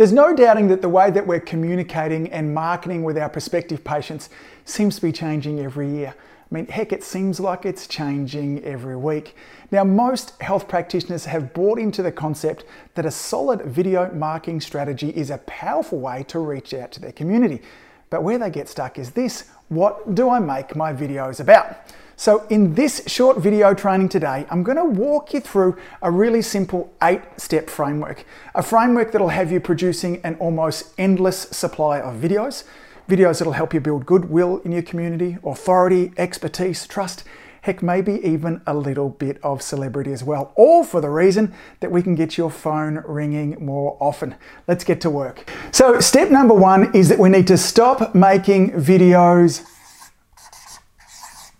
There's no doubting that the way that we're communicating and marketing with our prospective patients seems to be changing every year. I mean, heck, it seems like it's changing every week. Now, most health practitioners have bought into the concept that a solid video marketing strategy is a powerful way to reach out to their community. But where they get stuck is this what do I make my videos about? So in this short video training today, I'm gonna walk you through a really simple eight step framework. A framework that'll have you producing an almost endless supply of videos, videos that'll help you build goodwill in your community, authority, expertise, trust, heck, maybe even a little bit of celebrity as well. All for the reason that we can get your phone ringing more often. Let's get to work. So, step number one is that we need to stop making videos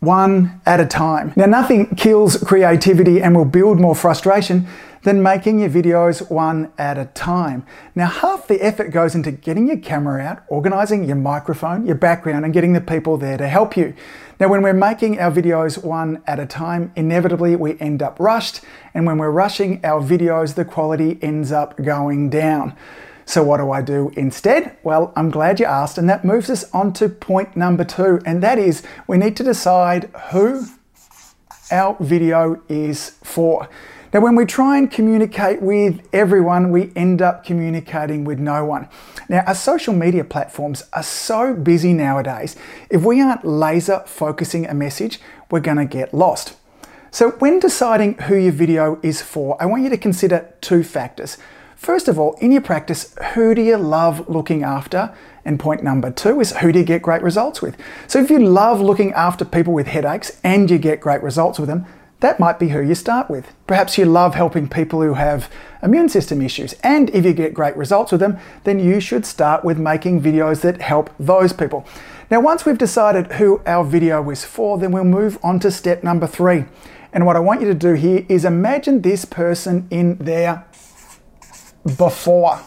one at a time. Now, nothing kills creativity and will build more frustration than making your videos one at a time. Now, half the effort goes into getting your camera out, organizing your microphone, your background, and getting the people there to help you. Now, when we're making our videos one at a time, inevitably we end up rushed, and when we're rushing our videos, the quality ends up going down. So what do I do instead? Well, I'm glad you asked, and that moves us on to point number two, and that is we need to decide who our video is for. Now, when we try and communicate with everyone, we end up communicating with no one. Now, our social media platforms are so busy nowadays. If we aren't laser focusing a message, we're going to get lost. So, when deciding who your video is for, I want you to consider two factors. First of all, in your practice, who do you love looking after? And point number two is who do you get great results with? So if you love looking after people with headaches and you get great results with them, that might be who you start with. Perhaps you love helping people who have immune system issues, and if you get great results with them, then you should start with making videos that help those people. Now, once we've decided who our video is for, then we'll move on to step number three. And what I want you to do here is imagine this person in their before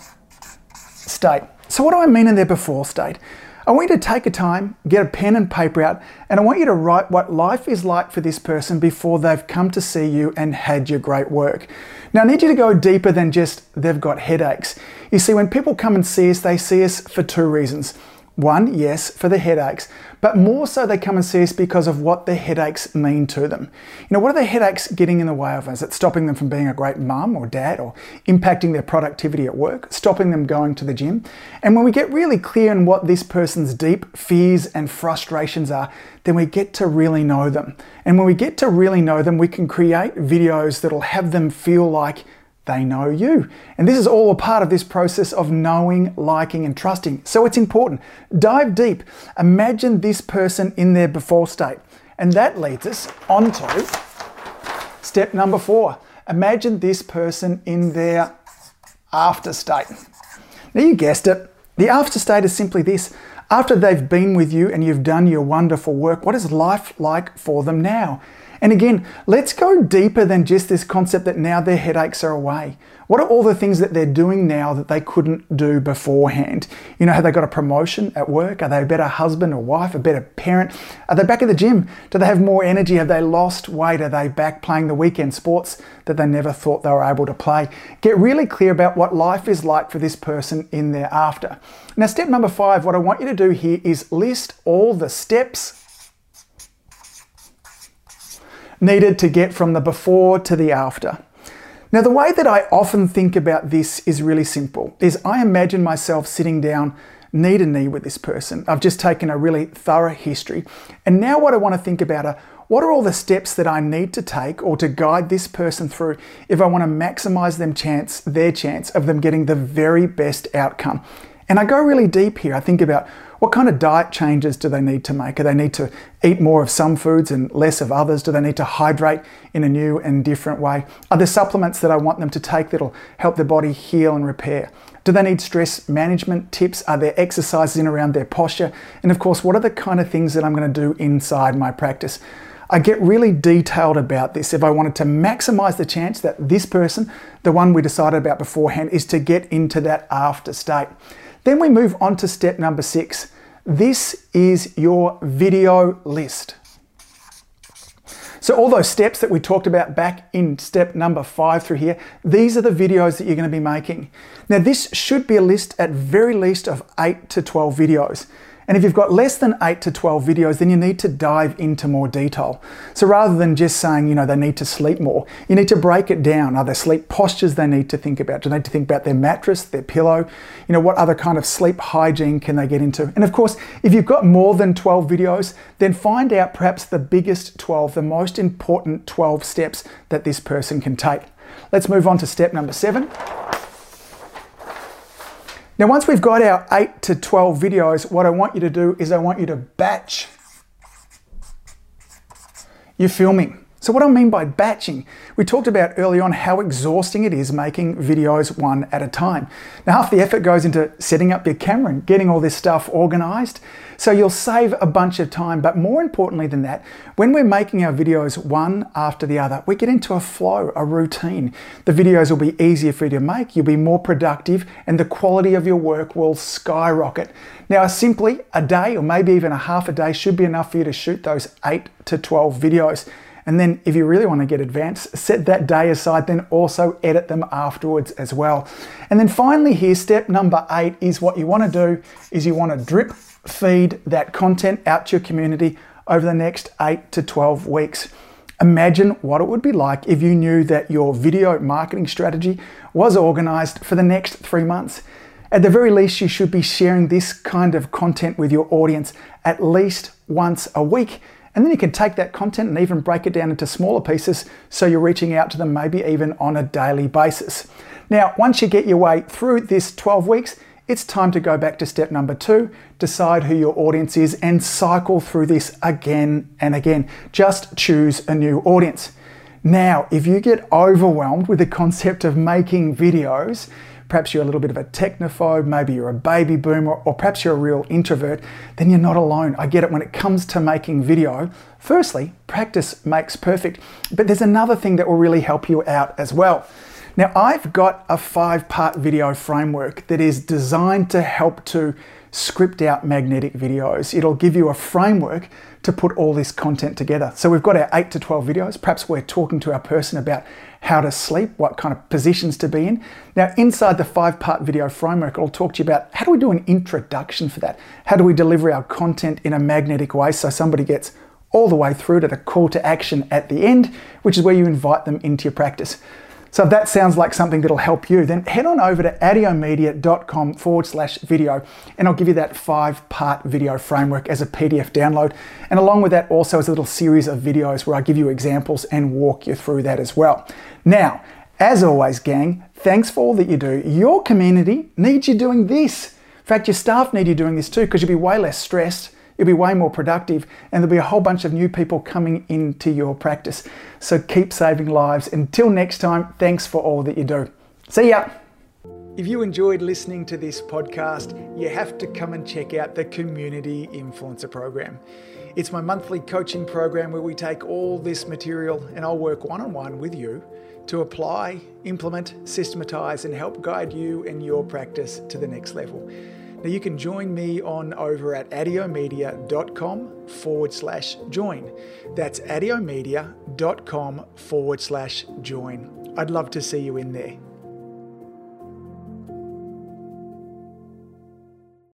state. So, what do I mean in their before state? I want you to take a time, get a pen and paper out, and I want you to write what life is like for this person before they've come to see you and had your great work. Now, I need you to go deeper than just they've got headaches. You see, when people come and see us, they see us for two reasons. One, yes, for the headaches, but more so they come and see us because of what the headaches mean to them. You know, what are the headaches getting in the way of? Is it stopping them from being a great mum or dad or impacting their productivity at work, stopping them going to the gym? And when we get really clear on what this person's deep fears and frustrations are, then we get to really know them. And when we get to really know them, we can create videos that'll have them feel like they know you. And this is all a part of this process of knowing, liking, and trusting. So it's important. Dive deep. Imagine this person in their before state. And that leads us on to step number four. Imagine this person in their after state. Now, you guessed it. The after state is simply this. After they've been with you and you've done your wonderful work, what is life like for them now? And again, let's go deeper than just this concept that now their headaches are away. What are all the things that they're doing now that they couldn't do beforehand? You know, have they got a promotion at work? Are they a better husband or wife, a better parent? Are they back at the gym? Do they have more energy? Have they lost weight? Are they back playing the weekend sports that they never thought they were able to play? Get really clear about what life is like for this person in their after. Now, step number five, what I want you to do here is list all the steps needed to get from the before to the after. Now, the way that I often think about this is really simple, is I imagine myself sitting down knee to knee with this person. I've just taken a really thorough history. And now what I want to think about are what are all the steps that I need to take or to guide this person through if I want to maximize them chance, their chance of them getting the very best outcome. And I go really deep here. I think about what kind of diet changes do they need to make? Do they need to eat more of some foods and less of others? Do they need to hydrate in a new and different way? Are there supplements that I want them to take that'll help their body heal and repair? Do they need stress management tips? Are there exercises in around their posture? And of course, what are the kind of things that I'm going to do inside my practice? I get really detailed about this if I wanted to maximize the chance that this person, the one we decided about beforehand, is to get into that after state. Then we move on to step number six. This is your video list. So all those steps that we talked about back in step number five through here, these are the videos that you're going to be making. Now this should be a list at very least of eight to 12 videos. And if you've got less than 8 to 12 videos, then you need to dive into more detail. So rather than just saying, you know, they need to sleep more, you need to break it down. Are there sleep postures they need to think about? Do they need to think about their mattress, their pillow? You know, what other kind of sleep hygiene can they get into? And of course, if you've got more than 12 videos, then find out perhaps the biggest 12, the most important 12 steps that this person can take. Let's move on to step number seven. Now, once we've got our 8 to 12 videos, what I want you to do is I want you to batch your filming. So what I mean by batching, we talked about early on how exhausting it is making videos one at a time. Now half the effort goes into setting up your camera and getting all this stuff organized. So you'll save a bunch of time, but more importantly than that, when we're making our videos one after the other, we get into a flow, a routine. The videos will be easier for you to make, you'll be more productive, and the quality of your work will skyrocket. Now simply a day or maybe even a half a day should be enough for you to shoot those 8 to 12 videos. And then if you really want to get advanced, set that day aside, then also edit them afterwards as well. And then finally here, step number eight is what you want to do is you want to drip feed that content out to your community over the next eight to 12 weeks. Imagine what it would be like if you knew that your video marketing strategy was organized for the next three months. At the very least, you should be sharing this kind of content with your audience at least once a week and then you can take that content and even break it down into smaller pieces so you're reaching out to them maybe even on a daily basis. Now, once you get your way through this 12 weeks, it's time to go back to step number two, decide who your audience is and cycle through this again and again. Just choose a new audience. Now, if you get overwhelmed with the concept of making videos, perhaps you're a little bit of a technophobe, maybe you're a baby boomer, or perhaps you're a real introvert, then you're not alone. I get it when it comes to making video. Firstly, practice makes perfect, but there's another thing that will really help you out as well. Now, I've got a five part video framework that is designed to help to script out magnetic videos. It'll give you a framework to put all this content together. So we've got our 8 to 12 videos. Perhaps we're talking to our person about how to sleep, what kind of positions to be in. Now, inside the five part video framework, I'll talk to you about how do we do an introduction for that? How do we deliver our content in a magnetic way so somebody gets all the way through to the call to action at the end, which is where you invite them into your practice. So if that sounds like something that'll help you, then head on over to adeomedia.com forward slash video, and I'll give you that five part video framework as a PDF download. And along with that, also as a little series of videos where I give you examples and walk you through that as well. Now, as always, gang, thanks for all that you do. Your community needs you doing this. In fact, your staff need you doing this too because you'll be way less stressed You'll be way more productive and there'll be a whole bunch of new people coming into your practice. So keep saving lives. Until next time, thanks for all that you do. See ya. If you enjoyed listening to this podcast, you have to come and check out the Community Influencer Program. It's my monthly coaching program where we take all this material and I'll work one on one with you to apply, implement, systematize, and help guide you and your practice to the next level. Now you can join me on over at adeomedia.com forward slash join. That's adeomedia.com forward slash join. I'd love to see you in there.